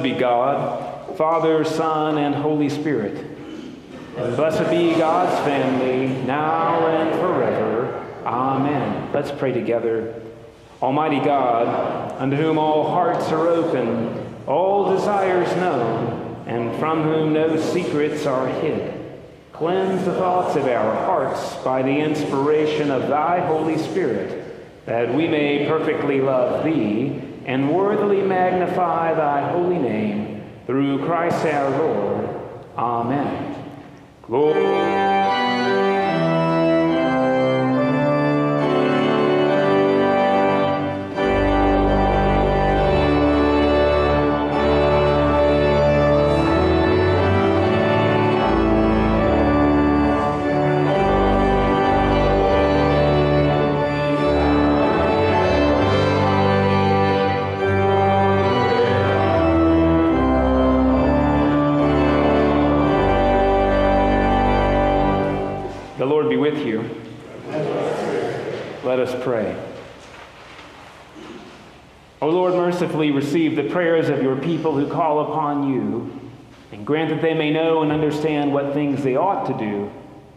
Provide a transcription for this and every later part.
Blessed be God, Father, Son, and Holy Spirit. And blessed be God's family, now and forever. Amen. Let's pray together. Almighty God, unto whom all hearts are open, all desires known, and from whom no secrets are hid, cleanse the thoughts of our hearts by the inspiration of thy Holy Spirit, that we may perfectly love thee and worthily magnify thy holy name through Christ our Lord. Amen. Glory. Pray. O Lord, mercifully receive the prayers of your people who call upon you, and grant that they may know and understand what things they ought to do,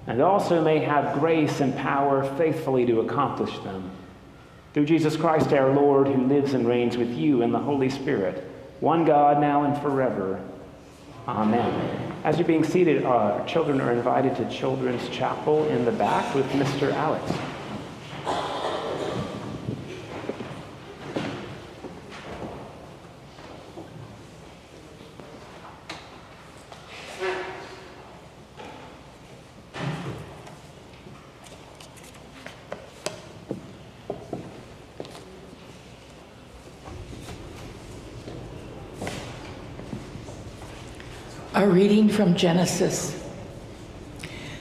and also may have grace and power faithfully to accomplish them. Through Jesus Christ our Lord, who lives and reigns with you in the Holy Spirit, one God, now and forever. Amen. As you're being seated, uh, children are invited to Children's Chapel in the back with Mr. Alex. A reading from Genesis.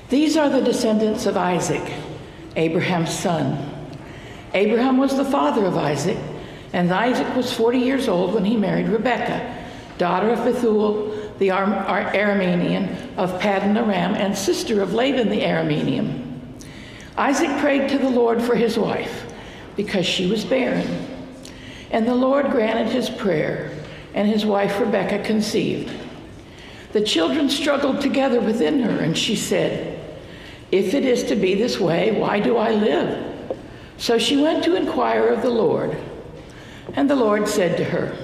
These are the descendants of Isaac, Abraham's son. Abraham was the father of Isaac, and Isaac was 40 years old when he married Rebekah, daughter of Bethuel, the Ar- Ar- Aramean of Paddan Aram, and sister of Laban the Aramean. Isaac prayed to the Lord for his wife because she was barren. And the Lord granted his prayer, and his wife Rebekah conceived. The children struggled together within her, and she said, If it is to be this way, why do I live? So she went to inquire of the Lord. And the Lord said to her,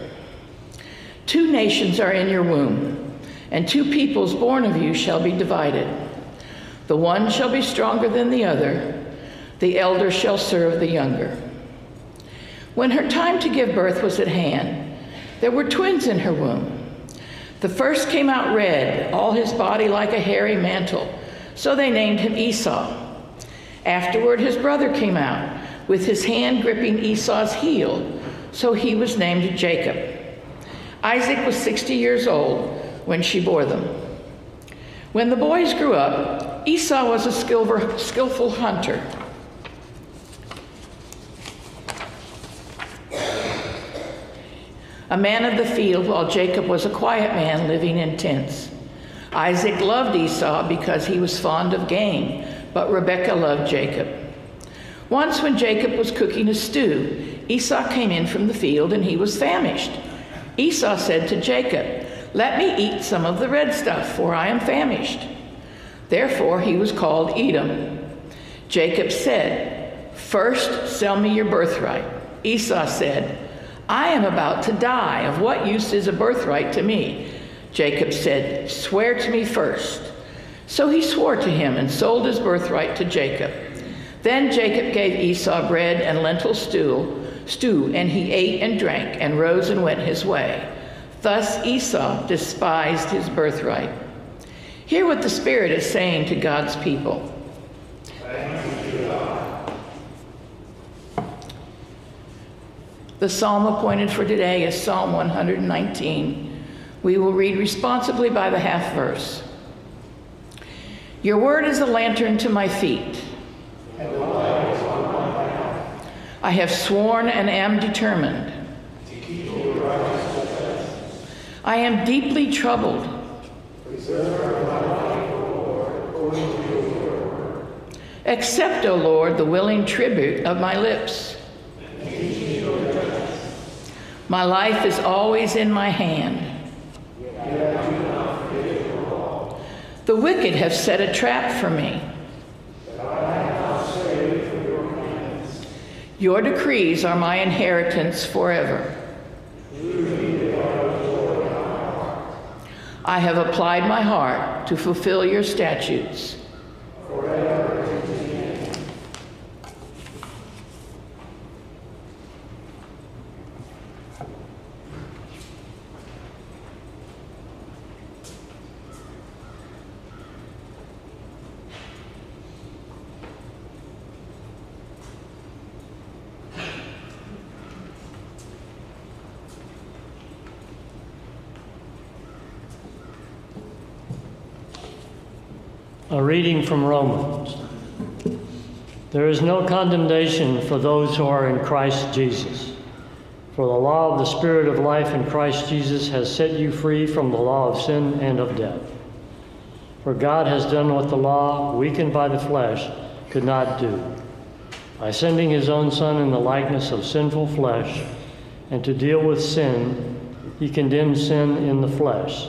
Two nations are in your womb, and two peoples born of you shall be divided. The one shall be stronger than the other, the elder shall serve the younger. When her time to give birth was at hand, there were twins in her womb. The first came out red, all his body like a hairy mantle, so they named him Esau. Afterward, his brother came out, with his hand gripping Esau's heel, so he was named Jacob. Isaac was 60 years old when she bore them. When the boys grew up, Esau was a skillful hunter. A man of the field, while Jacob was a quiet man living in tents. Isaac loved Esau because he was fond of game, but Rebekah loved Jacob. Once, when Jacob was cooking a stew, Esau came in from the field and he was famished. Esau said to Jacob, Let me eat some of the red stuff, for I am famished. Therefore, he was called Edom. Jacob said, First, sell me your birthright. Esau said, I am about to die. Of what use is a birthright to me? Jacob said, Swear to me first. So he swore to him and sold his birthright to Jacob. Then Jacob gave Esau bread and lentil stew, stew, and he ate and drank and rose and went his way. Thus Esau despised his birthright. Hear what the Spirit is saying to God's people. The psalm appointed for today is Psalm 119. We will read responsibly by the half verse. Your word is a lantern to my feet. I have sworn and am determined. I am deeply troubled. Accept, O Lord, the willing tribute of my lips. My life is always in my hand. The wicked have set a trap for me. Your decrees are my inheritance forever. I have applied my heart to fulfill your statutes. A reading from Romans. There is no condemnation for those who are in Christ Jesus. For the law of the Spirit of life in Christ Jesus has set you free from the law of sin and of death. For God has done what the law, weakened by the flesh, could not do. By sending his own Son in the likeness of sinful flesh, and to deal with sin, he condemned sin in the flesh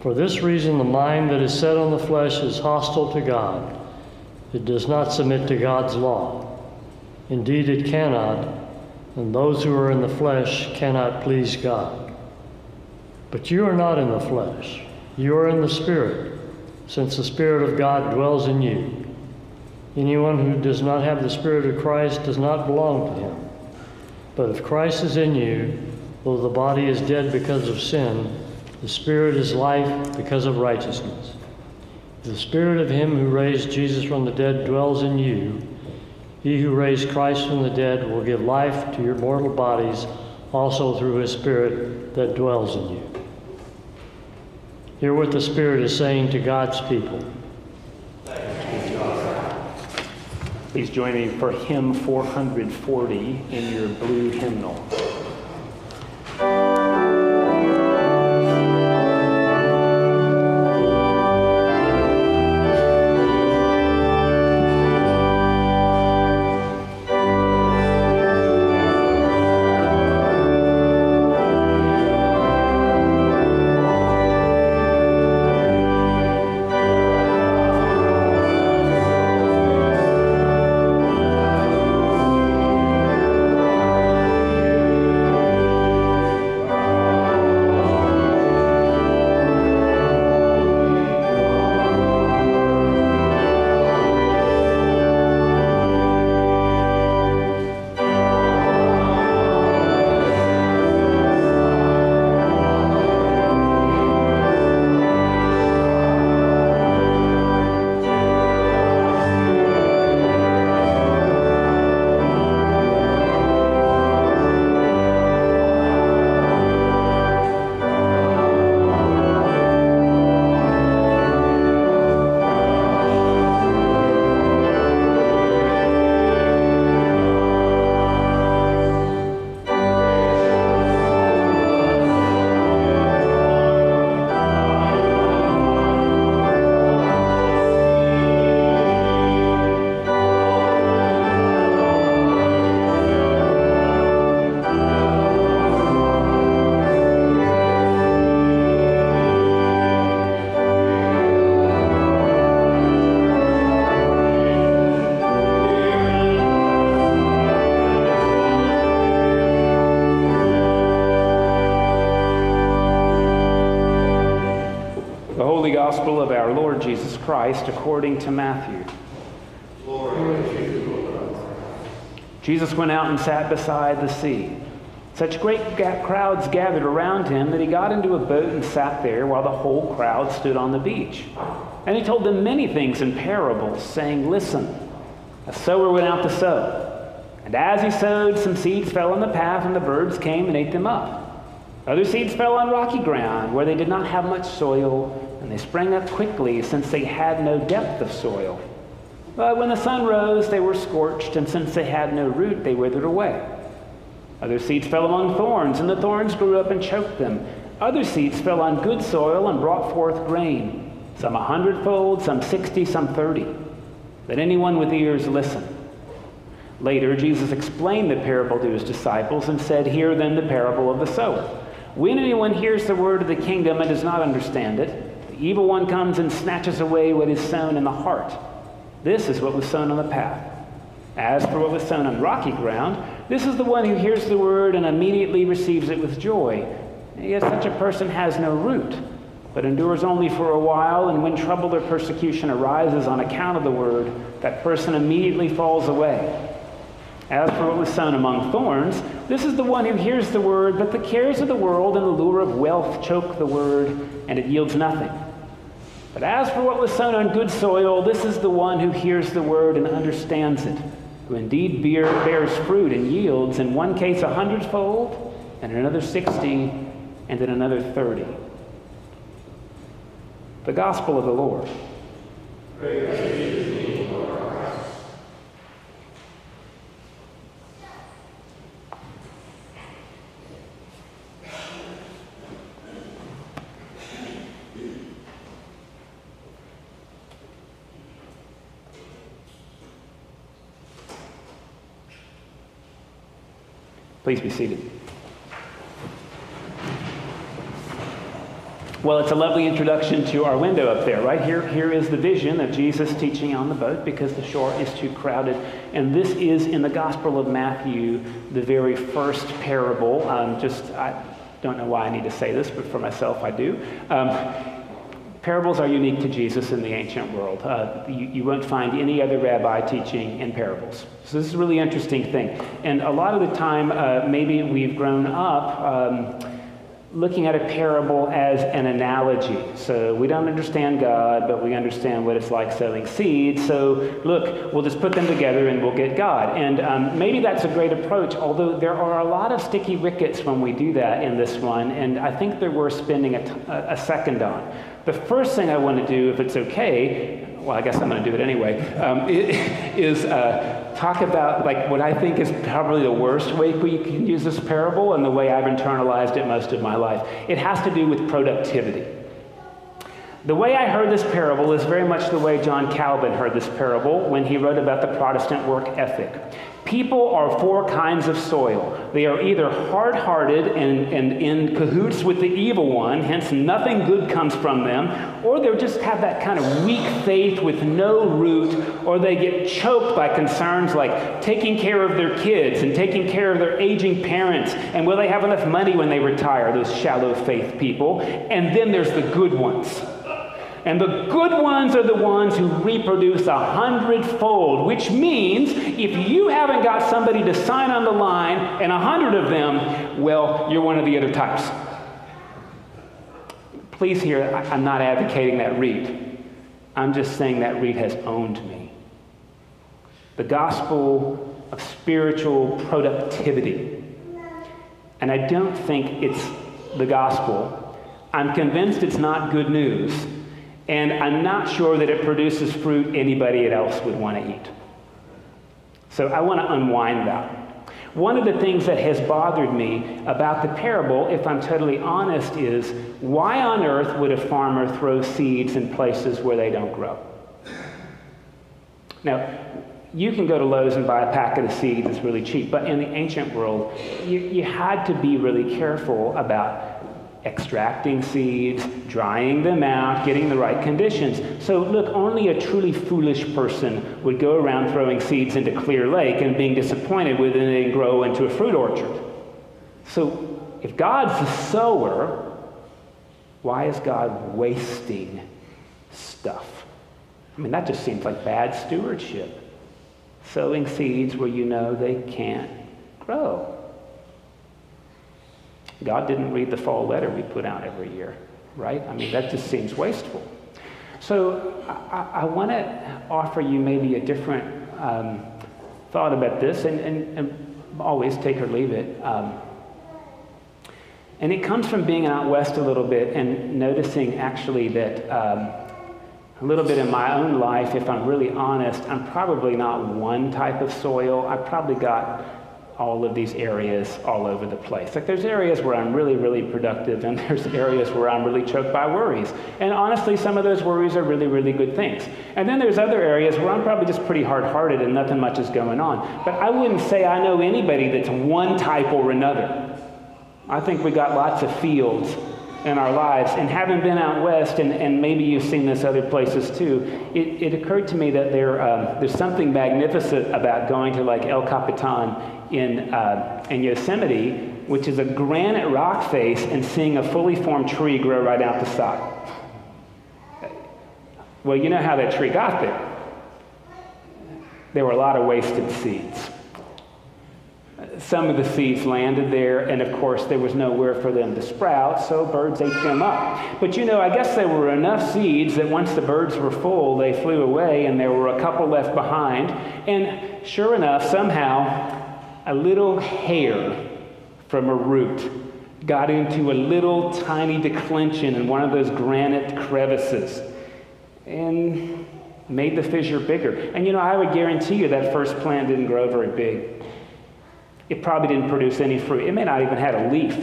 For this reason, the mind that is set on the flesh is hostile to God. It does not submit to God's law. Indeed, it cannot, and those who are in the flesh cannot please God. But you are not in the flesh, you are in the Spirit, since the Spirit of God dwells in you. Anyone who does not have the Spirit of Christ does not belong to him. But if Christ is in you, though the body is dead because of sin, the Spirit is life because of righteousness. The Spirit of Him who raised Jesus from the dead dwells in you, He who raised Christ from the dead will give life to your mortal bodies also through His Spirit that dwells in you. Hear what the Spirit is saying to God's people. Please join me for hymn 440 in your blue hymnal. Christ according to Matthew. Jesus went out and sat beside the sea. Such great crowds gathered around him that he got into a boat and sat there while the whole crowd stood on the beach. And he told them many things in parables, saying, Listen, a sower went out to sow. And as he sowed, some seeds fell on the path, and the birds came and ate them up. Other seeds fell on rocky ground where they did not have much soil, they sprang up quickly since they had no depth of soil. But when the sun rose, they were scorched, and since they had no root, they withered away. Other seeds fell among thorns, and the thorns grew up and choked them. Other seeds fell on good soil and brought forth grain, some a hundredfold, some sixty, some thirty. Let anyone with ears listen. Later, Jesus explained the parable to his disciples and said, Hear then the parable of the sower. When anyone hears the word of the kingdom and does not understand it, evil one comes and snatches away what is sown in the heart. This is what was sown on the path. As for what was sown on rocky ground, this is the one who hears the word and immediately receives it with joy. Yet such a person has no root, but endures only for a while, and when trouble or persecution arises on account of the word, that person immediately falls away. As for what was sown among thorns, this is the one who hears the word, but the cares of the world and the lure of wealth choke the word, and it yields nothing. But as for what was sown on good soil, this is the one who hears the word and understands it, who indeed bear, bears fruit and yields, in one case a hundredfold, and in another sixty, and in another thirty. The Gospel of the Lord. Praise Please be seated. Well, it's a lovely introduction to our window up there, right? Here, here is the vision of Jesus teaching on the boat because the shore is too crowded. And this is in the Gospel of Matthew, the very first parable. Um, just, I don't know why I need to say this, but for myself, I do. Um, Parables are unique to Jesus in the ancient world. Uh, you, you, won't find any other rabbi teaching in parables. So this is a really interesting thing. And a lot of the time, uh, maybe we've grown up um, looking at a parable as an analogy. So we don't understand God, but we understand what it's like sowing seeds. So look, we'll just put them together and we'll get God. And um, maybe that's a great approach, although there are a lot of sticky wickets when we do that in this one. And I think they're worth spending a, t- a second on. The first thing I want to do, if it's okay, well, I guess I'm going to do it anyway, um, is uh, talk about like what I think is probably the worst way we can use this parable and the way I've internalized it most of my life. It has to do with productivity. The way I heard this parable is very much the way John Calvin heard this parable when he wrote about the Protestant work ethic. People are four kinds of soil. They are either hard hearted and, and in cahoots with the evil one, hence nothing good comes from them, or they just have that kind of weak faith with no root, or they get choked by concerns like taking care of their kids and taking care of their aging parents, and will they have enough money when they retire, those shallow faith people. And then there's the good ones and the good ones are the ones who reproduce a hundredfold, which means if you haven't got somebody to sign on the line and a hundred of them, well, you're one of the other types. Please hear, I'm not advocating that read. I'm just saying that read has owned me. The gospel of spiritual productivity. And I don't think it's the gospel. I'm convinced it's not good news and I'm not sure that it produces fruit anybody else would want to eat. So I want to unwind that. One of the things that has bothered me about the parable, if I'm totally honest, is why on earth would a farmer throw seeds in places where they don't grow? Now, you can go to Lowe's and buy a packet of seeds, it's really cheap, but in the ancient world, you, you had to be really careful about extracting seeds, drying them out, getting the right conditions. So, look, only a truly foolish person would go around throwing seeds into Clear Lake and being disappointed when they grow into a fruit orchard. So, if God's the sower, why is God wasting stuff? I mean, that just seems like bad stewardship. Sowing seeds where you know they can't grow. God didn't read the fall letter we put out every year, right? I mean, that just seems wasteful. So I, I want to offer you maybe a different um, thought about this, and, and, and, always take or leave it. Um, And it comes from being out west a little bit and noticing actually that um, a little bit in my own life, if I'm really honest, I'm probably not one type of soil. I've probably got all of these areas all over the place. Like there's areas where I'm really, really productive, and there's areas where I'm really choked by worries. And honestly, some of those worries are really, really good things. And then there's other areas where I'm probably just pretty hard hearted and nothing much is going on. But I wouldn't say I know anybody that's one type or another. I think we got lots of fields in our lives. And having been out west, and, and maybe you've seen this other places too, it, it occurred to me that there, um, there's something magnificent about going to like El Capitan in, uh, in Yosemite, which is a granite rock face, and seeing a fully formed tree grow right out the side. Well, you know how that tree got there. There were a lot of wasted seeds. Some of the seeds landed there, and of course, there was nowhere for them to sprout, so birds ate them up. But you know, I guess there were enough seeds that once the birds were full, they flew away, and there were a couple left behind. And sure enough, somehow, a little hair from a root got into a little tiny declension in one of those granite crevices and made the fissure bigger. And you know, I would guarantee you that first plant didn't grow very big. It probably didn't produce any fruit. It may not even had a leaf.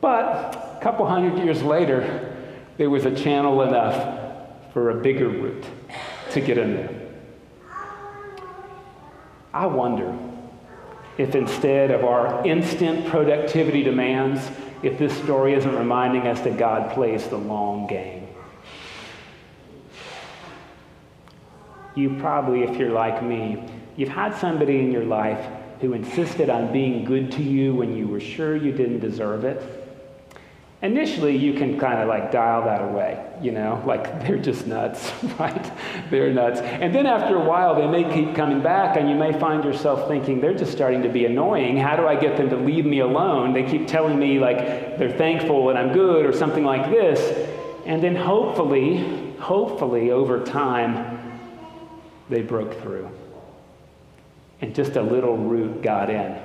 But a couple hundred years later, there was a channel enough for a bigger root to get in there. I wonder if instead of our instant productivity demands, if this story isn't reminding us that God plays the long game. You probably, if you're like me, you've had somebody in your life who insisted on being good to you when you were sure you didn't deserve it. Initially, you can kind of like dial that away, you know, like they're just nuts, right? They're nuts. And then after a while, they may keep coming back, and you may find yourself thinking, they're just starting to be annoying. How do I get them to leave me alone? They keep telling me, like, they're thankful and I'm good, or something like this. And then hopefully, hopefully, over time, they broke through and just a little root got in.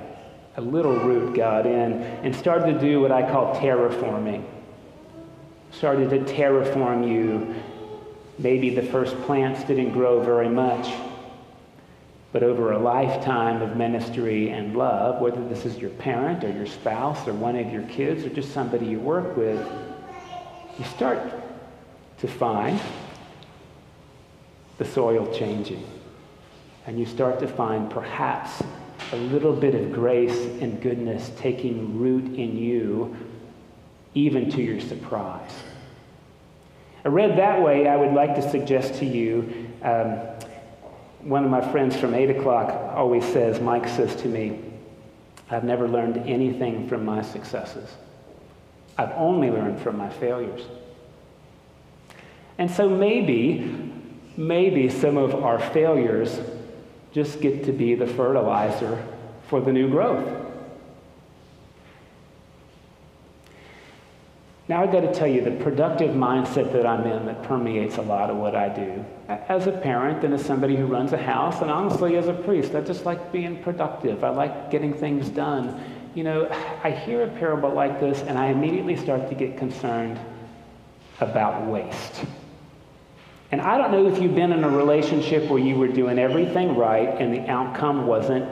A little root got in and started to do what I call terraforming. Started to terraform you. Maybe the first plants didn't grow very much, but over a lifetime of ministry and love, whether this is your parent or your spouse or one of your kids or just somebody you work with, you start to find the soil changing and you start to find perhaps a little bit of grace and goodness taking root in you, even to your surprise. I read that way, I would like to suggest to you um, one of my friends from 8 o'clock always says, Mike says to me, I've never learned anything from my successes. I've only learned from my failures. And so maybe, maybe some of our failures just get to be the fertilizer for the new growth. Now, I've got to tell you the productive mindset that I'm in that permeates a lot of what I do. As a parent and as somebody who runs a house, and honestly, as a priest, I just like being productive. I like getting things done. You know, I hear a parable like this, and I immediately start to get concerned about waste. And I don't know if you've been in a relationship where you were doing everything right and the outcome wasn't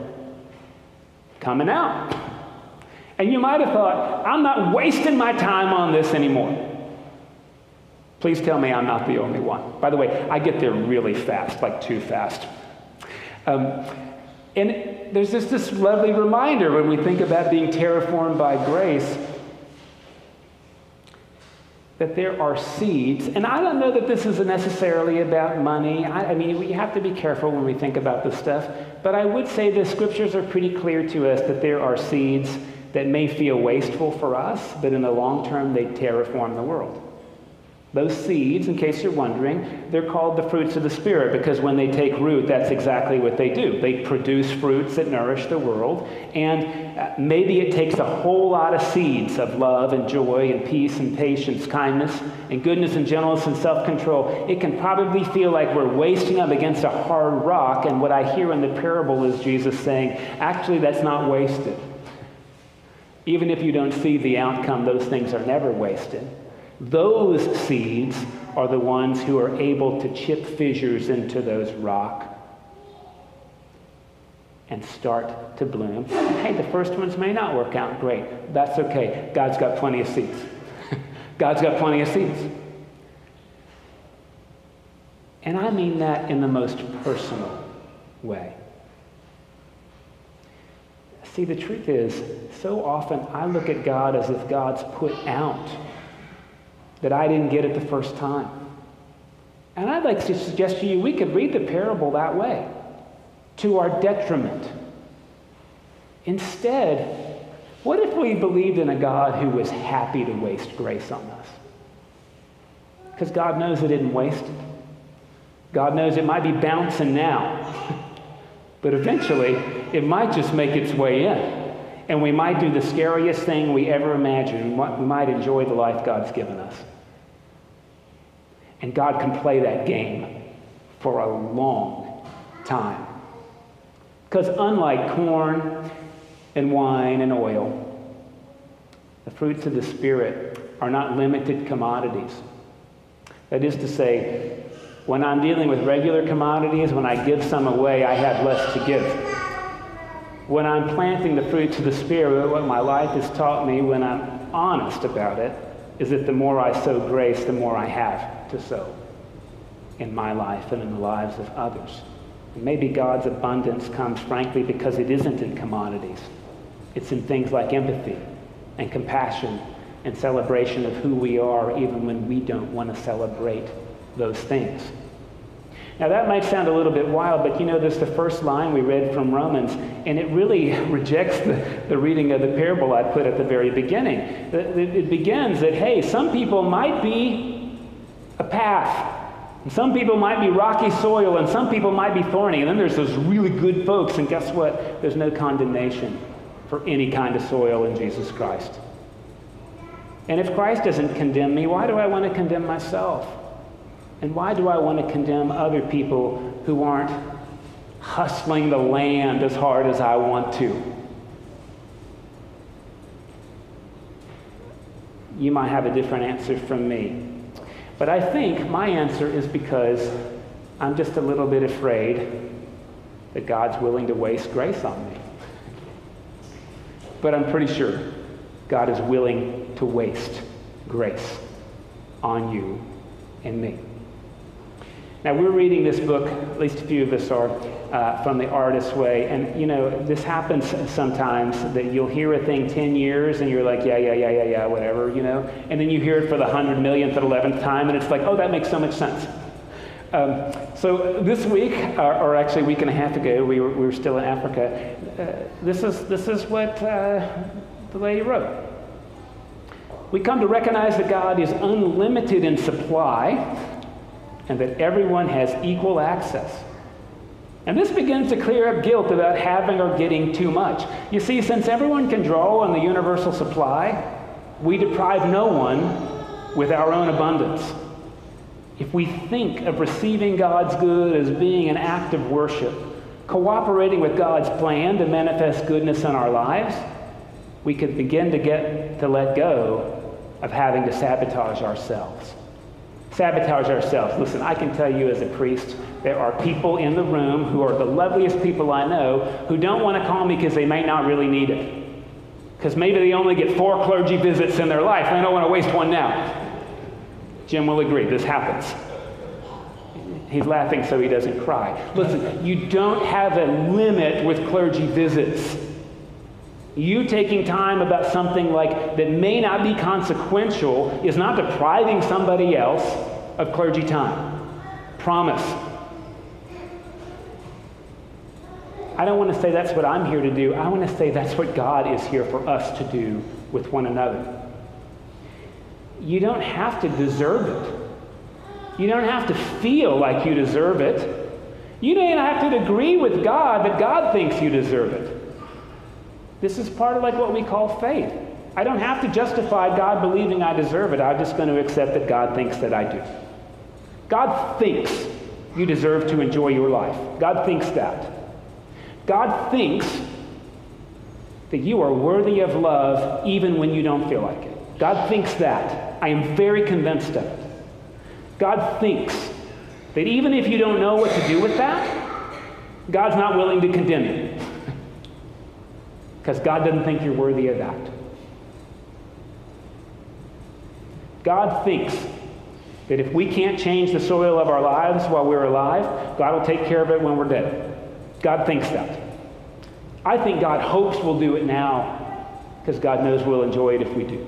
coming out. And you might have thought, I'm not wasting my time on this anymore. Please tell me I'm not the only one. By the way, I get there really fast, like too fast. Um, and there's just this lovely reminder when we think about being terraformed by grace that there are seeds, and I don't know that this is necessarily about money. I, I, mean, we have to be careful when we think about this stuff, but I would say the scriptures are pretty clear to us that there are seeds that may feel wasteful for us, but in the long term, they terraform the world. Those seeds, in case you're wondering, they're called the fruits of the Spirit because when they take root, that's exactly what they do. They produce fruits that nourish the world. And uh, maybe it takes a whole lot of seeds of love and joy and peace and patience, kindness and goodness and gentleness and self control. It can probably feel like we're wasting up against a hard rock. And what I hear in the parable is Jesus saying, actually, that's not wasted. Even if you don't see the outcome, those things are never wasted. Those seeds are the ones who are able to chip fissures into those rock and start to bloom. Hey, the first ones may not work out great. That's okay. God's got plenty of seeds. God's got plenty of seeds. And I mean that in the most personal way. See, the truth is, so often I look at God as if God's put out that I didn't get it the first time. And I'd like to suggest to you we could read the parable that way, to our detriment. Instead, what if we believed in a God who was happy to waste grace on us? Because God knows it didn't waste it. God knows it might be bouncing now, but eventually it might just make its way in. And we might do the scariest thing we ever imagined. We might enjoy the life God's given us. And God can play that game for a long time. Because unlike corn and wine and oil, the fruits of the Spirit are not limited commodities. That is to say, when I'm dealing with regular commodities, when I give some away, I have less to give. When I'm planting the fruits of the Spirit, what my life has taught me when I'm honest about it is that the more I sow grace, the more I have to sow in my life and in the lives of others. And maybe God's abundance comes, frankly, because it isn't in commodities. It's in things like empathy and compassion and celebration of who we are, even when we don't want to celebrate those things. Now, that might sound a little bit wild, but you know, this is the first line we read from Romans, and it really rejects the, the reading of the parable I put at the very beginning. It begins that, hey, some people might be a path. And some people might be rocky soil, and some people might be thorny. And then there's those really good folks, and guess what? There's no condemnation for any kind of soil in Jesus Christ. And if Christ doesn't condemn me, why do I want to condemn myself? And why do I want to condemn other people who aren't hustling the land as hard as I want to? You might have a different answer from me. But I think my answer is because I'm just a little bit afraid that God's willing to waste grace on me. But I'm pretty sure God is willing to waste grace on you and me. Now, we're reading this book, at least a few of us are, uh, from the artist's way. And, you know, this happens sometimes that you'll hear a thing 10 years and you're like, yeah, yeah, yeah, yeah, yeah, whatever, you know. And then you hear it for the 100 millionth or 11th time and it's like, oh, that makes so much sense. Um, so this week, or, or, actually a week and a half ago, we were, we were still in Africa. Uh, this, is, this is what uh, the lady wrote. We come to recognize that God is unlimited in supply and that everyone has equal access. And this begins to clear up guilt about having or getting too much. You see, since everyone can draw on the universal supply, we deprive no one with our own abundance. If we think of receiving God's good as being an act of worship, cooperating with God's plan to manifest goodness in our lives, we could begin to get to let go of having to sabotage ourselves sabotage ourselves. Listen, I can tell you as a priest, there are people in the room who are the loveliest people I know who don't want to call me because they may not really need it. Because maybe they only get four clergy visits in their life and they don't want to waste one now. Jim will agree, this happens. He's laughing so he doesn't cry. Listen, you don't have a limit with clergy visits. You taking time about something like that may not be consequential is not depriving somebody else of clergy time. Promise. I don't want to say that's what I'm here to do. I want to say that's what God is here for us to do with one another. You don't have to deserve it. You don't have to feel like you deserve it. You don't have to agree with God that God thinks you deserve it. This is part of like what we call faith. I don't have to justify God believing I deserve it. I'm just going to accept that God thinks that I do. God thinks you deserve to enjoy your life. God thinks that. God thinks that you are worthy of love even when you don't feel like it. God thinks that. I am very convinced of it. God thinks that even if you don't know what to do with that, God's not willing to condemn you. Because God doesn't think you're worthy of that. God thinks that if we can't change the soil of our lives while we're alive, God will take care of it when we're dead. God thinks that. I think God hopes we'll do it now because God knows we'll enjoy it if we do.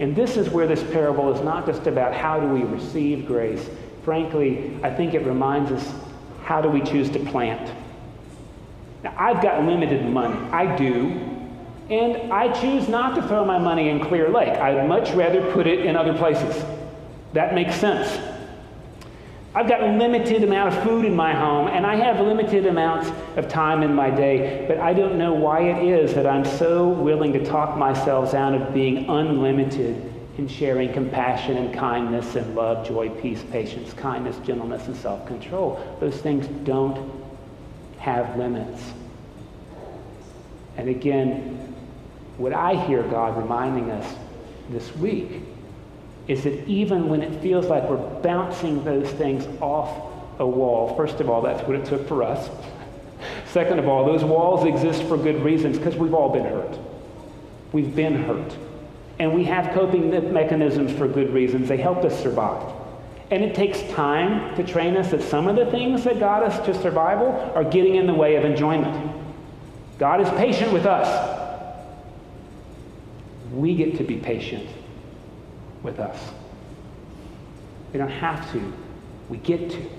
And this is where this parable is not just about how do we receive grace. Frankly, I think it reminds us how do we choose to plant. Now, I've got limited money. I do. And I choose not to throw my money in Clear Lake. I'd much rather put it in other places. That makes sense. I've got a limited amount of food in my home, and I have limited amounts of time in my day, but I don't know why it is that I'm so willing to talk myself out of being unlimited in sharing compassion and kindness and love, joy, peace, patience, kindness, gentleness, and self control. Those things don't have limits. And again, what I hear God reminding us this week is that even when it feels like we're bouncing those things off a wall, first of all, that's what it took for us. Second of all, those walls exist for good reasons because we've all been hurt. We've been hurt. And we have coping mechanisms for good reasons. They help us survive. And it takes time to train us that some of the things that got us to survival are getting in the way of enjoyment. God is patient with us. We get to be patient with us. We don't have to, we get to.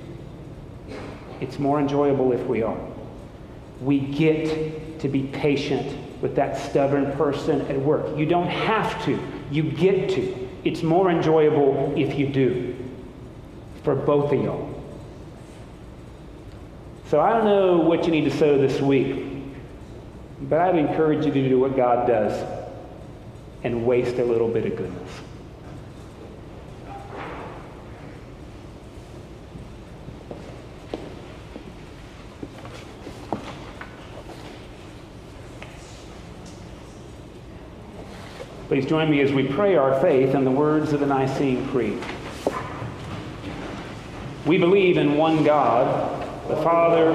It's more enjoyable if we are. We get to be patient with that stubborn person at work. You don't have to, you get to. It's more enjoyable if you do, for both of y'all. So I don't know what you need to sow this week, but I'd encourage you to do what God does and waste a little bit of goodness. Please join me as we pray our faith in the words of the Nicene Creed. We believe in one God, the Father,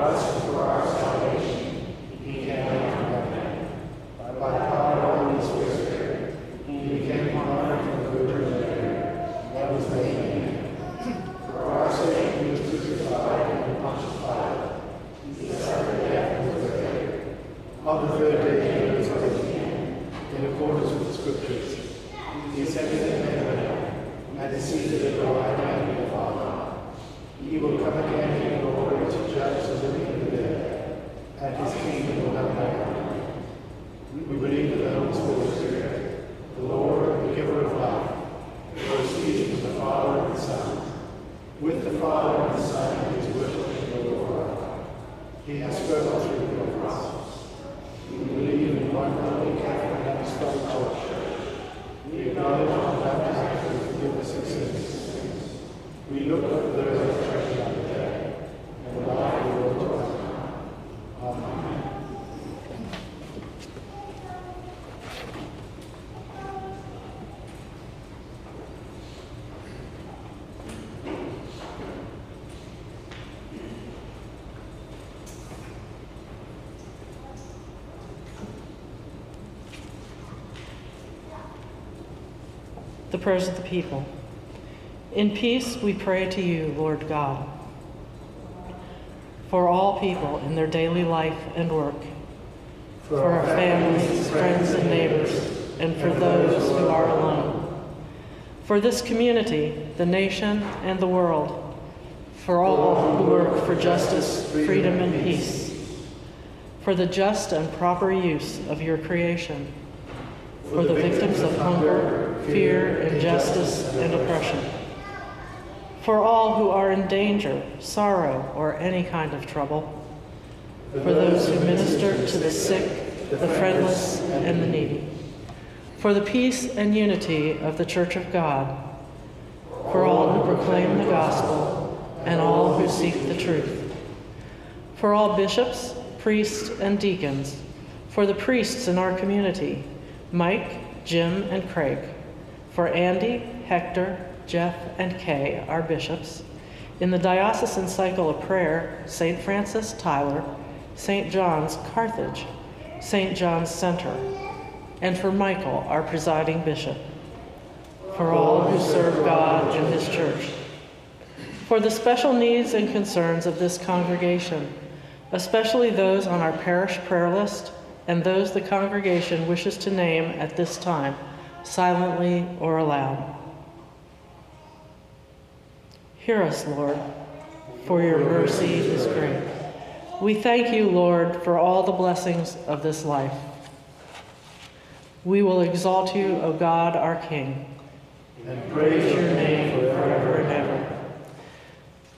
The prayers of the people. In peace we pray to you, Lord God, for all people in their daily life and work, for our families, friends, and neighbors, and for those who are alone, for this community, the nation, and the world, for all who work for justice, freedom, and peace, for the just and proper use of your creation for the victims of hunger, fear, injustice, and oppression. For all who are in danger, sorrow, or any kind of trouble. For those who minister to the sick, the friendless, and the needy. For the peace and unity of the Church of God. For all who proclaim the gospel, and all who seek the truth. For all bishops, priests, and deacons. For the priests in our community, Mike, Jim, and Craig. For Andy, Hector, Jeff, and Kay, our bishops. In the diocesan cycle of prayer, St. Francis Tyler, St. John's Carthage, St. John's Center, and for Michael, our presiding bishop. For all who serve God and His church. For the special needs and concerns of this congregation, especially those on our parish prayer list and those the congregation wishes to name at this time, silently or aloud. Hear us, Lord, for your mercy is great. We thank you, Lord, for all the blessings of this life. We will exalt you, O God, our King, and praise your name forever and ever.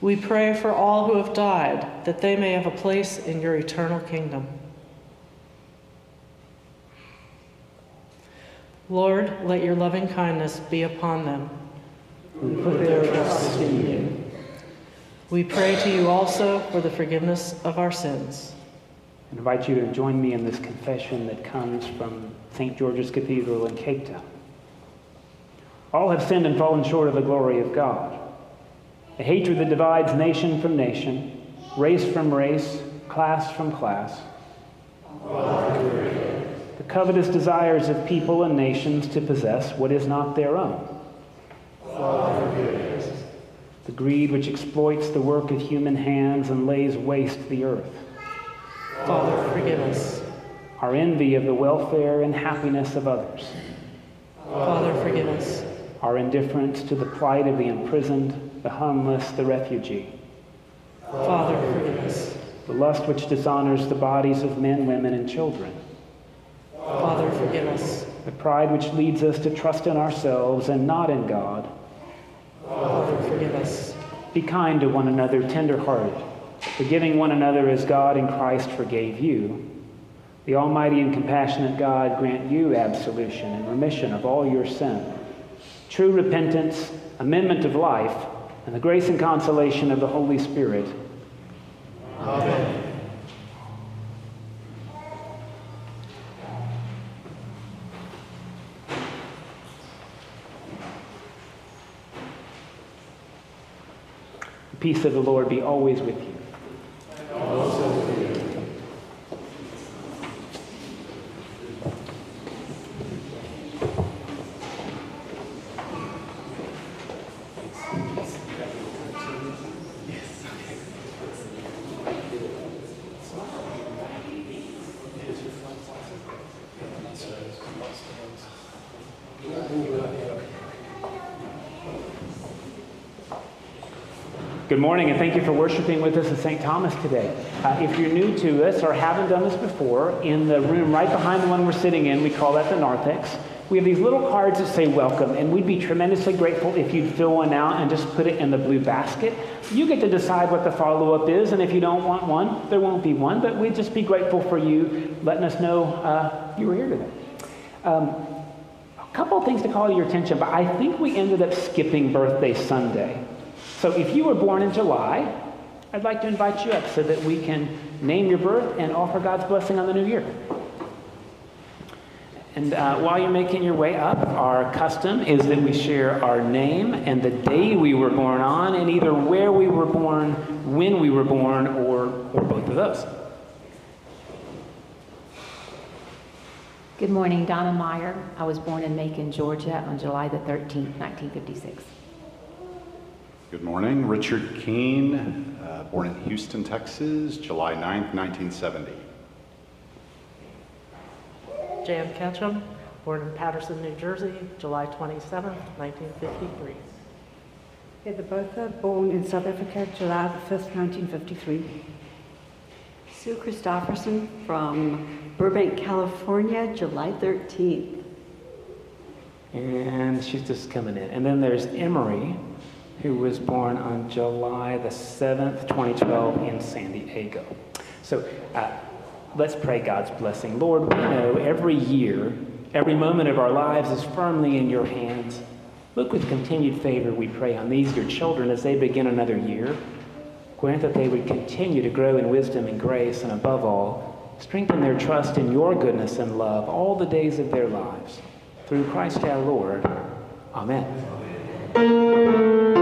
We pray for all who have died, that they may have a place in your eternal kingdom. Lord, let your loving kindness be upon them who put their trust in you. We pray to you also for the forgiveness of our sins. I invite you to join me in this confession that comes from St. George's Cathedral in Cape Town. All have sinned and fallen short of the glory of God. A hatred that divides nation from nation, race from race, class from class. The covetous desires of people and nations to possess what is not their own. Father, forgive us. the greed which exploits the work of human hands and lays waste the earth. Father, forgive us. Our envy of the welfare and happiness of others. Father, forgive us. Our indifference to the plight of the imprisoned, the homeless, the refugee. Father, forgive us. The lust which dishonors the bodies of men, women, and children. Father, forgive us. The pride which leads us to trust in ourselves and not in God. Father, forgive us. Be kind to one another, tender-hearted, forgiving one another as God in Christ forgave you. The Almighty and compassionate God grant you absolution and remission of all your sin, true repentance, amendment of life, and the grace and consolation of the Holy Spirit. Amen. Peace of the Lord be always with you. Good morning, and thank you for worshiping with us at St. Thomas today. Uh, if you're new to us or haven't done this before, in the room right behind the one we're sitting in, we call that the narthex. We have these little cards that say welcome, and we'd be tremendously grateful if you'd fill one out and just put it in the blue basket. You get to decide what the follow up is, and if you don't want one, there won't be one, but we'd just be grateful for you letting us know uh, you were here today. Um, a couple of things to call your attention, but I think we ended up skipping Birthday Sunday. So if you were born in July, I'd like to invite you up so that we can name your birth and offer God's blessing on the new year. And uh, while you're making your way up, our custom is that we share our name and the day we were born on, and either where we were born, when we were born, or, or both of those. Good morning, Donna Meyer. I was born in Macon, Georgia on July the 13th, 1956. Good morning, Richard Keene, uh, born in Houston, Texas, July 9th, 1970. Jan Ketchum, born in Paterson, New Jersey, July 27, 1953. Heather Botha, born in South Africa, July the 5th, 1953. Sue Christofferson from Burbank, California, July 13th. And she's just coming in. And then there's Emery, who was born on July the 7th, 2012, in San Diego. So uh, let's pray God's blessing. Lord, we know every year, every moment of our lives is firmly in your hands. Look with continued favor, we pray, on these your children as they begin another year. Grant that they would continue to grow in wisdom and grace, and above all, strengthen their trust in your goodness and love all the days of their lives. Through Christ our Lord. Amen. Uh,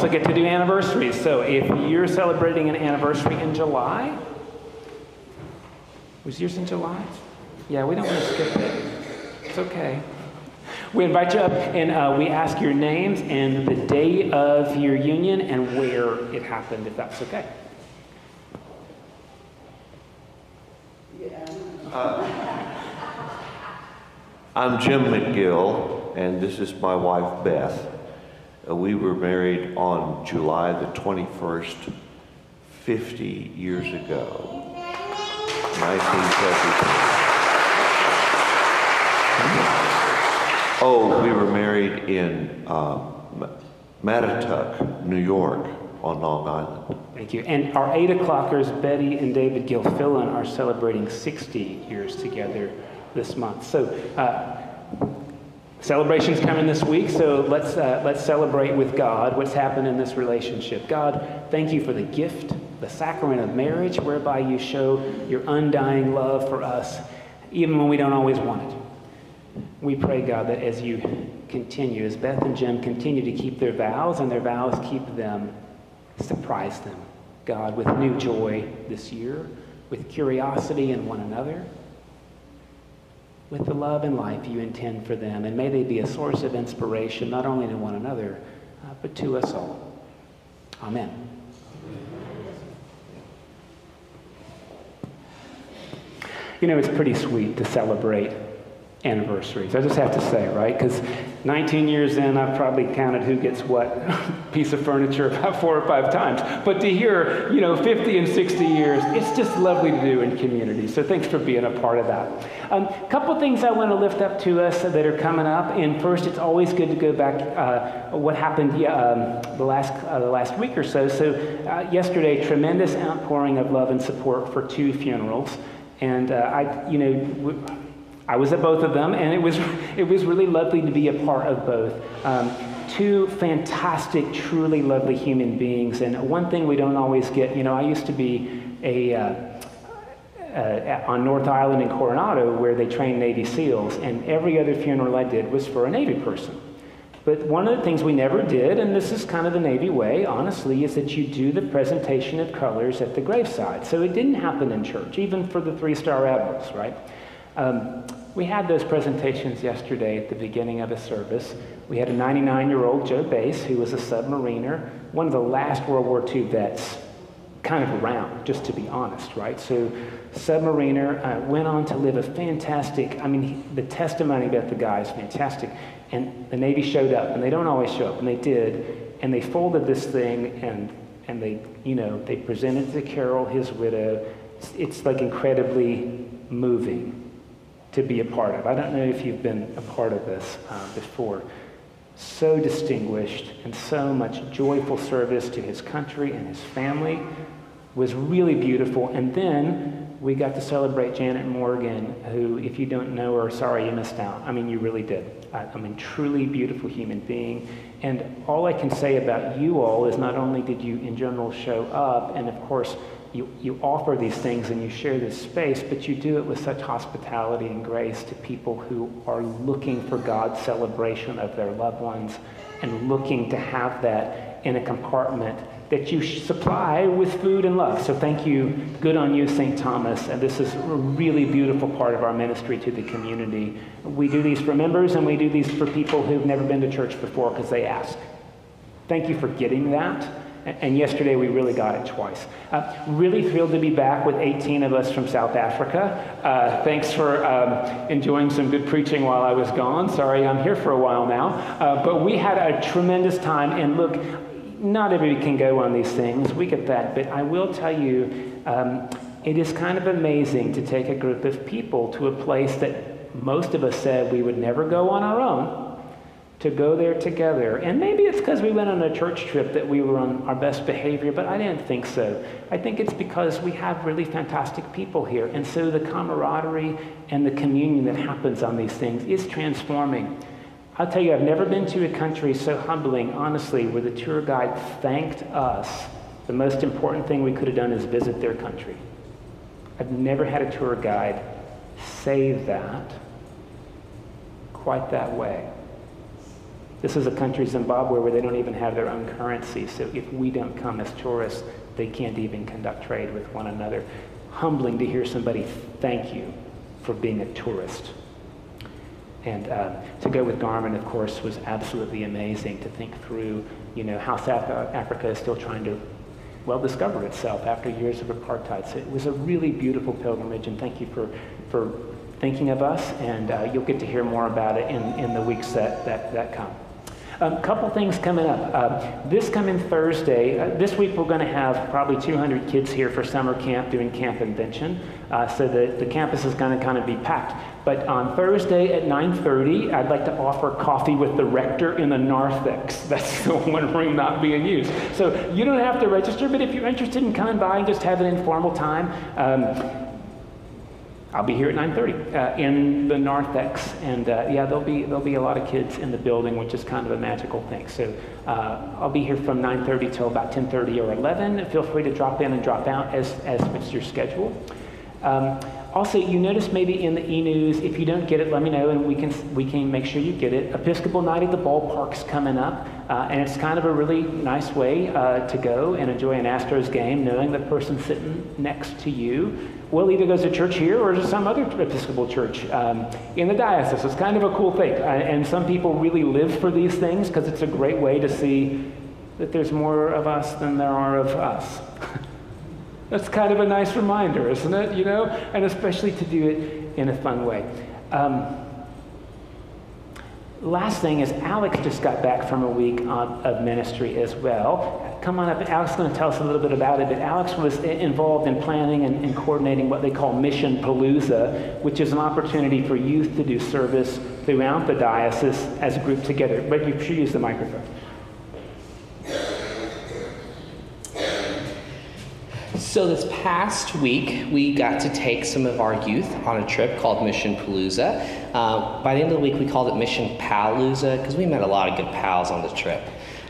also get to do anniversaries. So if you're celebrating an anniversary in July, was yours in July? Yeah, we don't want to skip it. It's okay. We invite you up and uh, we ask your names and the day of your union and where it happened, if that's okay. Yeah. I'm Jim McGill, and this is my wife Beth. Uh, we were married on July the 21st, 50 years ago. 1973. Oh, we were married in um, Mattituck, New York, on Long Island. Thank you. And our eight o'clockers, Betty and David Gilfillan, are celebrating 60 years together this month. So, uh, celebrations coming this week. So let's uh, let's celebrate with God what's happened in this relationship. God, thank you for the gift, the sacrament of marriage, whereby you show your undying love for us, even when we don't always want it. We pray, God, that as you continue, as Beth and Jim continue to keep their vows, and their vows keep them, surprise them, God, with new joy this year, with curiosity in one another, with the love and life you intend for them. And may they be a source of inspiration, not only to one another, uh, but to us all. Amen. You know, it's pretty sweet to celebrate anniversaries. I just have to say, right? Because 19 years in, I've probably counted who gets what piece of furniture about four or five times. But to hear, you know, 50 and 60 years, it's just lovely to do in community. So thanks for being a part of that. A um, couple things I want to lift up to us that are coming up. And first, it's always good to go back uh, what happened um, the last uh, the last week or so. So uh, yesterday, tremendous outpouring of love and support for two funerals. And uh, I, you know, I was at both of them, and it was, it was really lovely to be a part of both. Um, two fantastic, truly lovely human beings. And one thing we don't always get, you know, I used to be a, uh, uh, on North Island in Coronado where they train Navy SEALs, and every other funeral I did was for a Navy person. But one of the things we never did, and this is kind of the Navy way, honestly, is that you do the presentation of colors at the graveside. So it didn't happen in church, even for the three star admirals, right? Um, we had those presentations yesterday at the beginning of a service. We had a 99 year old Joe Bass, who was a submariner, one of the last World War II vets kind of around, just to be honest, right? So, submariner uh, went on to live a fantastic, I mean, he, the testimony about the guy is fantastic. And the Navy showed up, and they don't always show up, and they did. And they folded this thing, and, and they, you know, they presented to Carol, his widow. It's, it's like incredibly moving to be a part of. I don't know if you've been a part of this uh, before. So distinguished and so much joyful service to his country and his family was really beautiful. And then we got to celebrate Janet Morgan, who, if you don't know her, sorry you missed out. I mean, you really did. I, I mean, truly beautiful human being. And all I can say about you all is not only did you, in general, show up, and of course, you, you offer these things and you share this space, but you do it with such hospitality and grace to people who are looking for God's celebration of their loved ones and looking to have that in a compartment that you supply with food and love. So thank you. Good on you, St. Thomas. And this is a really beautiful part of our ministry to the community. We do these for members and we do these for people who've never been to church before because they ask. Thank you for getting that. And yesterday we really got it twice. Uh, really thrilled to be back with 18 of us from South Africa. Uh, thanks for um, enjoying some good preaching while I was gone. Sorry, I'm here for a while now. Uh, but we had a tremendous time. And look, not everybody can go on these things. We get that. But I will tell you, um, it is kind of amazing to take a group of people to a place that most of us said we would never go on our own to go there together. And maybe it's because we went on a church trip that we were on our best behavior, but I didn't think so. I think it's because we have really fantastic people here. And so the camaraderie and the communion that happens on these things is transforming. I'll tell you, I've never been to a country so humbling, honestly, where the tour guide thanked us. The most important thing we could have done is visit their country. I've never had a tour guide say that quite that way. This is a country, Zimbabwe, where they don't even have their own currency. So if we don't come as tourists, they can't even conduct trade with one another. Humbling to hear somebody thank you for being a tourist. And uh, to go with Garmin, of course, was absolutely amazing to think through, you know, how South Africa is still trying to, well, discover itself after years of apartheid. So it was a really beautiful pilgrimage, and thank you for, for thinking of us, and uh, you'll get to hear more about it in, in the weeks that, that, that come. A um, couple things coming up. Uh, this coming Thursday, uh, this week we're going to have probably 200 kids here for summer camp doing Camp Invention. Uh, so the, the campus is going to kind of be packed. But on Thursday at 9.30, I'd like to offer coffee with the rector in the narthex. That's the one room not being used. So you don't have to register, but if you're interested in coming by and just have an informal time, um, I'll be here at 9:30 uh, in the narthex, and uh, yeah, there'll be there'll be a lot of kids in the building, which is kind of a magical thing. So uh, I'll be here from 9:30 till about 10:30 or 11. Feel free to drop in and drop out as as fits your schedule. Um, also, you notice maybe in the e-news, if you don't get it, let me know, and we can we can make sure you get it. Episcopal Night at the Ballpark's coming up, uh, and it's kind of a really nice way uh, to go and enjoy an Astros game, knowing the person sitting next to you well, either goes to church here or to some other Episcopal church um, in the diocese. It's kind of a cool thing. Uh, and some people really live for these things because it's a great way to see that there's more of us than there are of us. That's kind of a nice reminder, isn't it? You know? And especially to do it in a fun way. Um, last thing is Alex just got back from a week of ministry as well come on up. Alex is going to tell us a little bit about it, but Alex was involved in planning and, and, coordinating what they call Mission Palooza, which is an opportunity for youth to do service throughout the diocese as a group together. But you should use the microphone. So, this past week, we got to take some of our youth on a trip called Mission Palooza. Uh, by the end of the week, we called it Mission Palooza because we met a lot of good pals on the trip.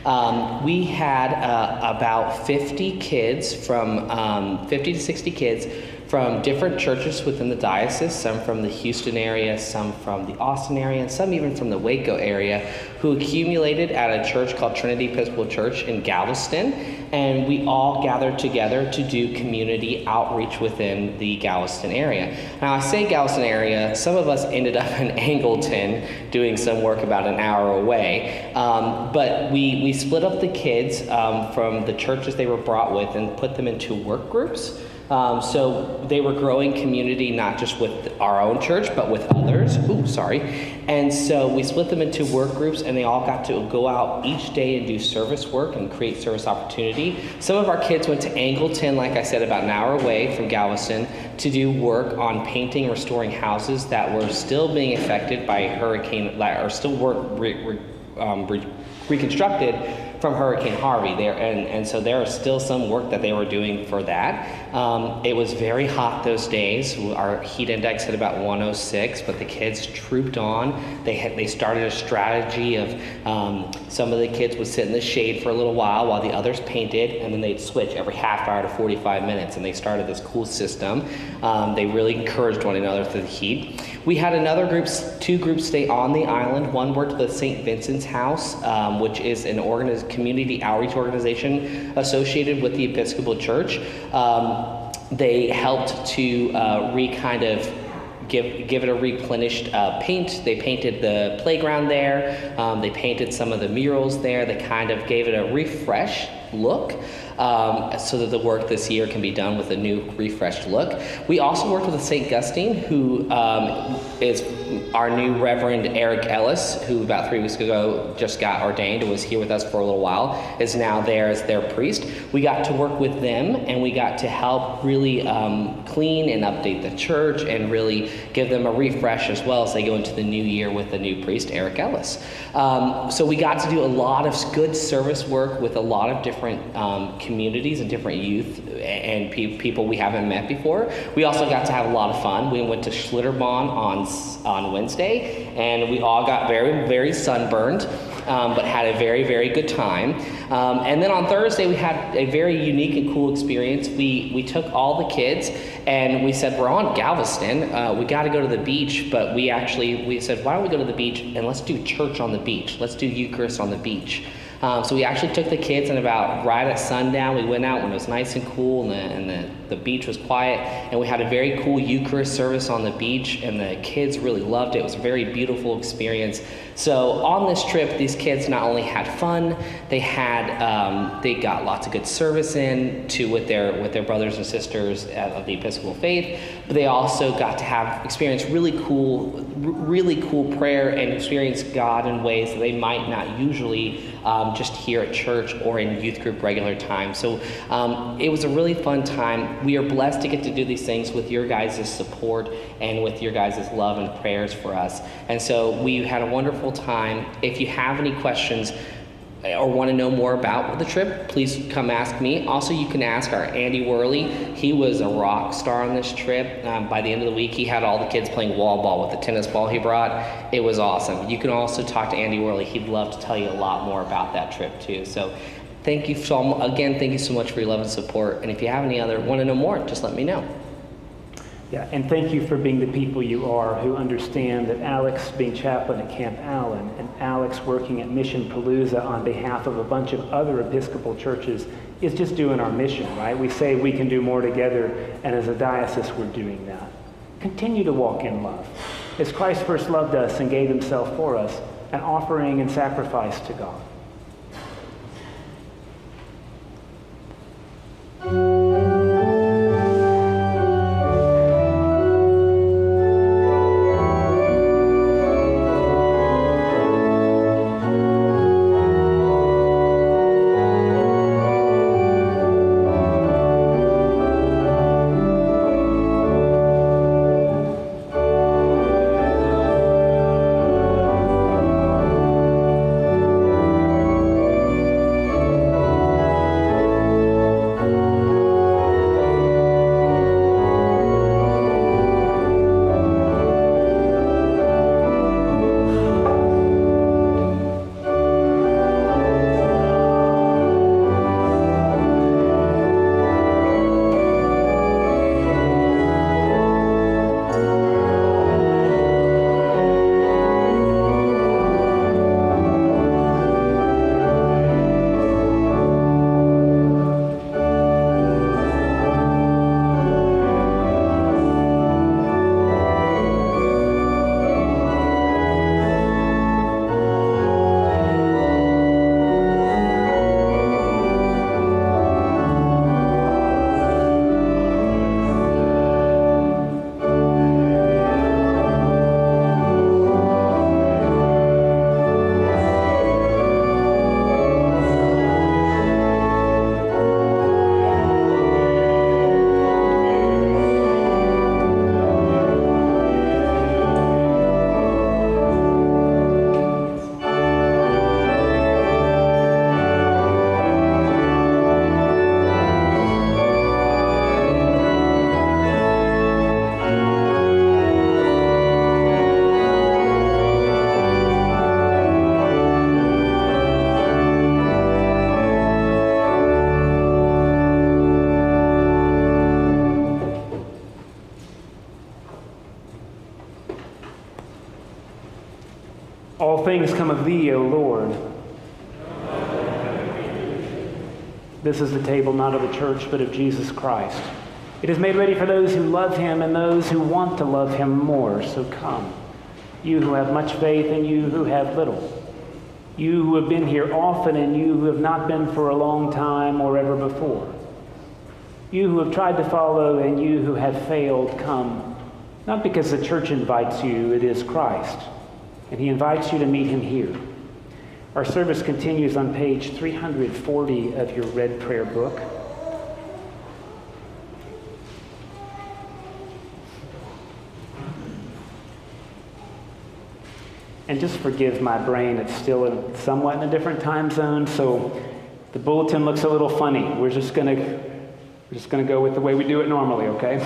Um, we had uh, about 50 kids from um, 50 to 60 kids from different churches within the diocese, some from the Houston area, some from the Austin area, and some even from the Waco area, who accumulated at a church called Trinity Episcopal Church in Galveston. And we all gathered together to do community outreach within the Galveston area. Now, I say Galveston area, some of us ended up in Angleton doing some work about an hour away. Um, but we, we split up the kids um, from the churches they were brought with and put them into work groups. Um, so they were growing community not just with our own church, but with others. Ooh, sorry. And so we split them into work groups, and they all got to go out each day and do service work and create service opportunity. Some of our kids went to Angleton, like I said, about an hour away from Galveston, to do work on painting restoring houses that were still being affected by hurricane, or still work re, re, um, re, reconstructed from Hurricane Harvey there, and, and so there is still some work that they were doing for that. Um, it was very hot those days. Our heat index hit about 106, but the kids trooped on. They had, they started a strategy of um, some of the kids would sit in the shade for a little while while the others painted, and then they'd switch every half hour to 45 minutes, and they started this cool system. Um, they really encouraged one another through the heat. We had another group, two groups stay on the island. One worked with St. Vincent's House, um, which is an organiz- community outreach organization associated with the Episcopal Church. Um, they helped to uh, re kind of give give it a replenished uh, paint. They painted the playground there. Um, they painted some of the murals there. They kind of gave it a refresh look um, so that the work this year can be done with a new refreshed look. We also worked with St. Gustin, who um, is our new Reverend Eric Ellis, who about three weeks ago just got ordained and was here with us for a little while, is now there as their priest. We got to work with them and we got to help really um, clean and update the church and really give them a refresh as well as they go into the new year with the new priest, Eric Ellis. Um, so we got to do a lot of good service work with a lot of different um, communities and different youth and pe- people we haven't met before. We also got to have a lot of fun. We went to Schlitterbahn on on Wednesday, and we all got very very sunburned, um, but had a very very good time. Um, and then on Thursday we had a very unique and cool experience. We we took all the kids and we said we're on Galveston. Uh, we got to go to the beach, but we actually we said why don't we go to the beach and let's do church on the beach. Let's do Eucharist on the beach. Um, so we actually took the kids and about right at sundown, we went out when it was nice and cool and, the, and the, the beach was quiet. And we had a very cool Eucharist service on the beach, and the kids really loved it. It was a very beautiful experience. So on this trip, these kids not only had fun, they had um, they got lots of good service in to with their with their brothers and sisters of the Episcopal faith, but they also got to have experience really cool, really cool prayer and experience God in ways that they might not usually um, just here at church or in youth group regular time. So um, it was a really fun time. We are blessed to get to do these things with your guys' support and with your guys' love and prayers for us. And so we had a wonderful time. If you have any questions, or want to know more about the trip, please come ask me. Also, you can ask our Andy Worley. He was a rock star on this trip. Um, by the end of the week, he had all the kids playing wall ball with the tennis ball he brought. It was awesome. You can also talk to Andy Worley. He'd love to tell you a lot more about that trip too. So, thank you so again. Thank you so much for your love and support. And if you have any other want to know more, just let me know. Yeah, and thank you for being the people you are who understand that Alex being chaplain at Camp Allen and Alex working at Mission Palooza on behalf of a bunch of other Episcopal churches is just doing our mission, right? We say we can do more together, and as a diocese, we're doing that. Continue to walk in love. As Christ first loved us and gave himself for us, an offering and sacrifice to God. Come of thee, O Lord. This is the table not of the church, but of Jesus Christ. It is made ready for those who love him and those who want to love him more. So come, you who have much faith and you who have little. You who have been here often and you who have not been for a long time or ever before. You who have tried to follow and you who have failed, come. Not because the church invites you, it is Christ. And he invites you to meet him here. Our service continues on page 340 of your red prayer book. And just forgive my brain, it's still in, somewhat in a different time zone, so the bulletin looks a little funny. We're just gonna we're just gonna go with the way we do it normally, okay?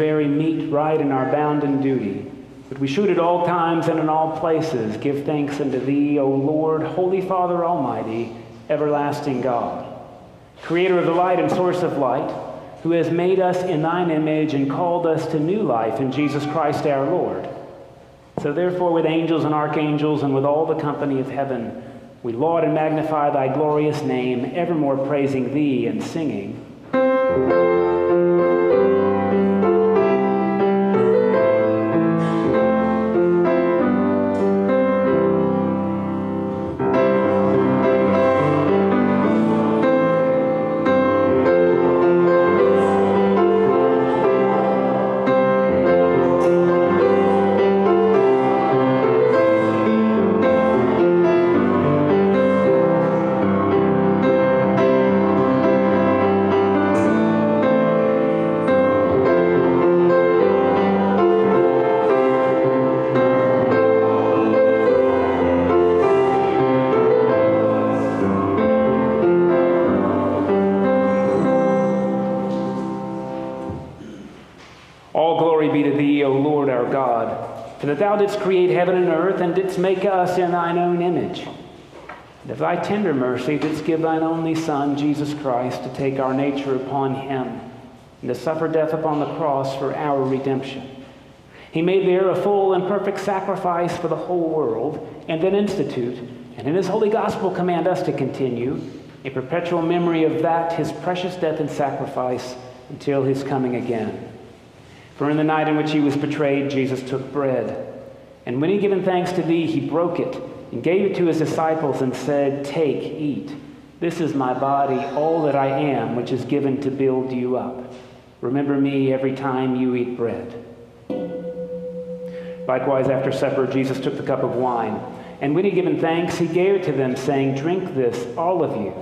Very meet, right, and our bounden duty that we should at all times and in all places give thanks unto Thee, O Lord, Holy Father Almighty, everlasting God, Creator of the light and source of light, who has made us in Thine image and called us to new life in Jesus Christ our Lord. So therefore, with angels and archangels and with all the company of heaven, we laud and magnify Thy glorious name, evermore praising Thee and singing. That thou didst create heaven and earth, and didst make us in thine own image. And of thy tender mercy didst give thine only Son, Jesus Christ, to take our nature upon him, and to suffer death upon the cross for our redemption. He made there a full and perfect sacrifice for the whole world, and then institute, and in his holy gospel command us to continue, a perpetual memory of that, his precious death and sacrifice, until his coming again. For in the night in which he was betrayed, Jesus took bread. And when he had given thanks to thee, he broke it and gave it to his disciples and said, Take, eat. This is my body, all that I am, which is given to build you up. Remember me every time you eat bread. Likewise, after supper, Jesus took the cup of wine. And when he had given thanks, he gave it to them, saying, Drink this, all of you.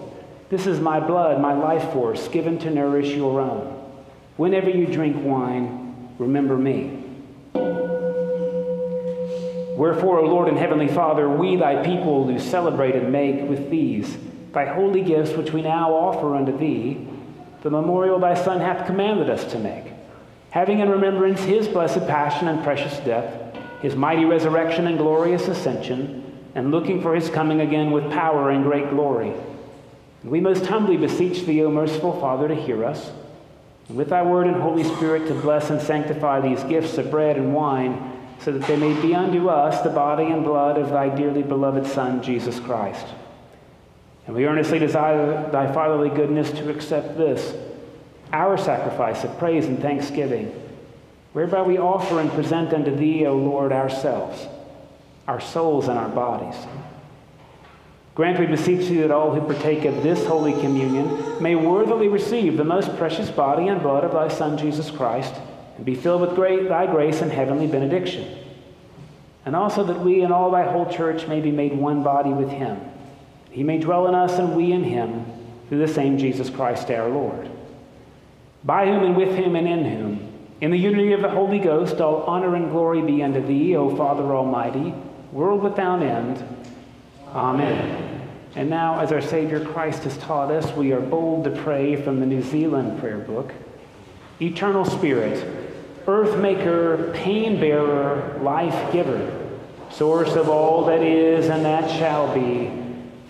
This is my blood, my life force, given to nourish your own. Whenever you drink wine, remember me. Wherefore, O Lord and Heavenly Father, we, thy people, do celebrate and make with these thy holy gifts, which we now offer unto thee, the memorial thy Son hath commanded us to make, having in remembrance his blessed passion and precious death, his mighty resurrection and glorious ascension, and looking for his coming again with power and great glory. We most humbly beseech thee, O merciful Father, to hear us with thy word and Holy Spirit to bless and sanctify these gifts of bread and wine, so that they may be unto us the body and blood of thy dearly beloved Son, Jesus Christ. And we earnestly desire thy fatherly goodness to accept this, our sacrifice of praise and thanksgiving, whereby we offer and present unto thee, O Lord, ourselves, our souls and our bodies. Grant, we beseech thee, that all who partake of this holy communion may worthily receive the most precious body and blood of thy Son, Jesus Christ, and be filled with great, thy grace and heavenly benediction. And also that we and all thy whole church may be made one body with him. He may dwell in us and we in him, through the same Jesus Christ our Lord. By whom and with him and in whom, in the unity of the Holy Ghost, all honor and glory be unto thee, O Father Almighty, world without end. Amen. And now, as our Savior Christ has taught us, we are bold to pray from the New Zealand prayer book. Eternal Spirit, earth maker, pain bearer, life giver, source of all that is and that shall be,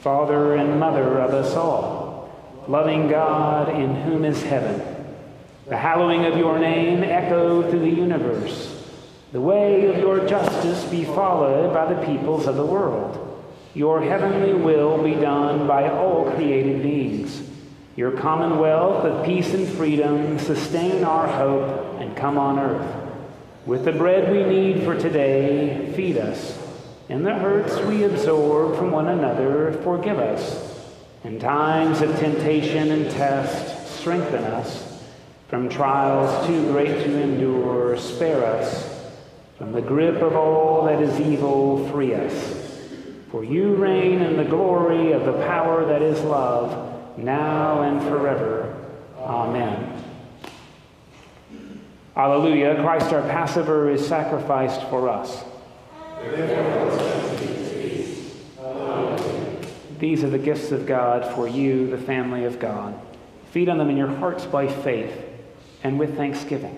Father and Mother of us all, loving God in whom is heaven. The hallowing of your name echo through the universe. The way of your justice be followed by the peoples of the world. Your heavenly will be done by all created beings. Your commonwealth of peace and freedom sustain our hope and come on earth. With the bread we need for today, feed us. In the hurts we absorb from one another, forgive us. In times of temptation and test, strengthen us. From trials too great to endure, spare us. From the grip of all that is evil, free us. For you reign in the glory of the power that is love, now and forever. Amen. Alleluia. Christ our Passover is sacrificed for us. These are the gifts of God for you, the family of God. Feed on them in your hearts by faith and with thanksgiving.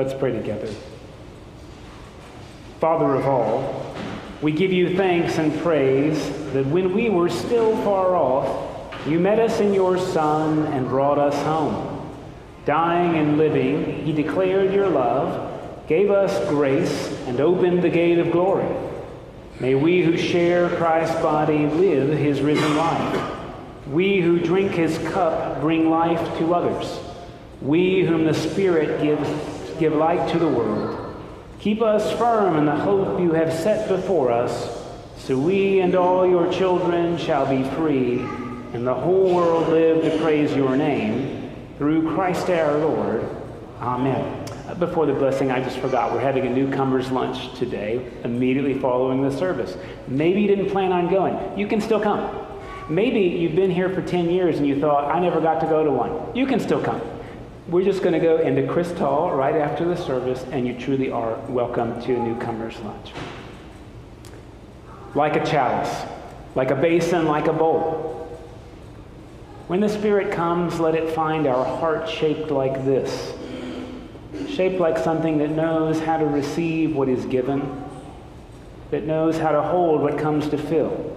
Let's pray together. Father of all, we give you thanks and praise that when we were still far off, you met us in your Son and brought us home. Dying and living, he declared your love, gave us grace, and opened the gate of glory. May we who share Christ's body live his risen life. We who drink his cup bring life to others. We whom the Spirit gives give light to the world. Keep us firm in the hope you have set before us, so we and all your children shall be free, and the whole world live to praise your name. Through Christ our Lord. Amen. Uh, Before the blessing, I just forgot we're having a newcomers lunch today, immediately following the service. Maybe you didn't plan on going. You can still come. Maybe you've been here for 10 years and you thought, I never got to go to one. You can still come. We're just going to go into Chris Hall right after the service, and you truly are welcome to a newcomer's lunch. Like a chalice, like a basin, like a bowl. When the Spirit comes, let it find our heart shaped like this shaped like something that knows how to receive what is given, that knows how to hold what comes to fill,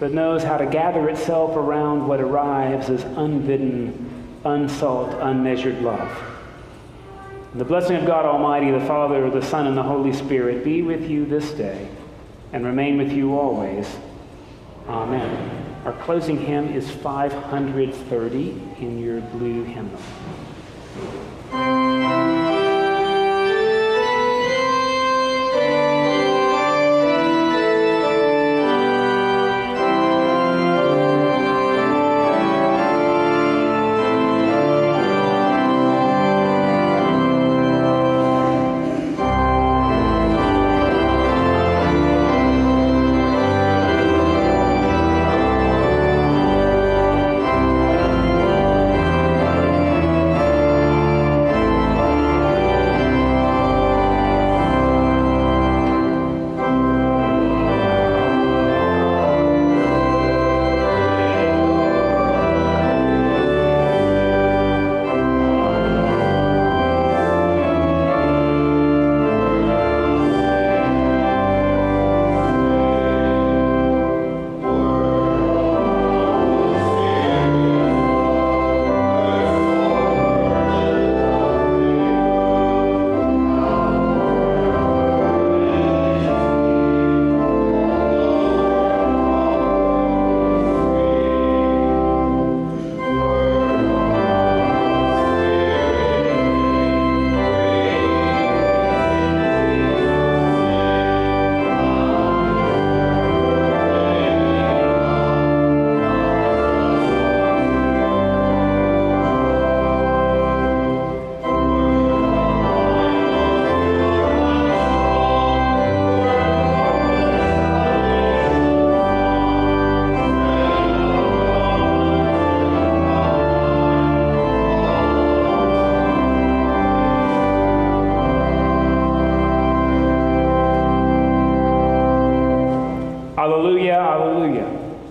that knows how to gather itself around what arrives as unbidden, unsalt, unmeasured love. The blessing of God Almighty, the Father, the Son, and the Holy Spirit be with you this day and remain with you always. Amen. Our closing hymn is 530 in your blue hymnal.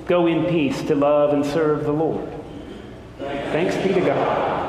Go in peace to love and serve the Lord. Thanks be to God.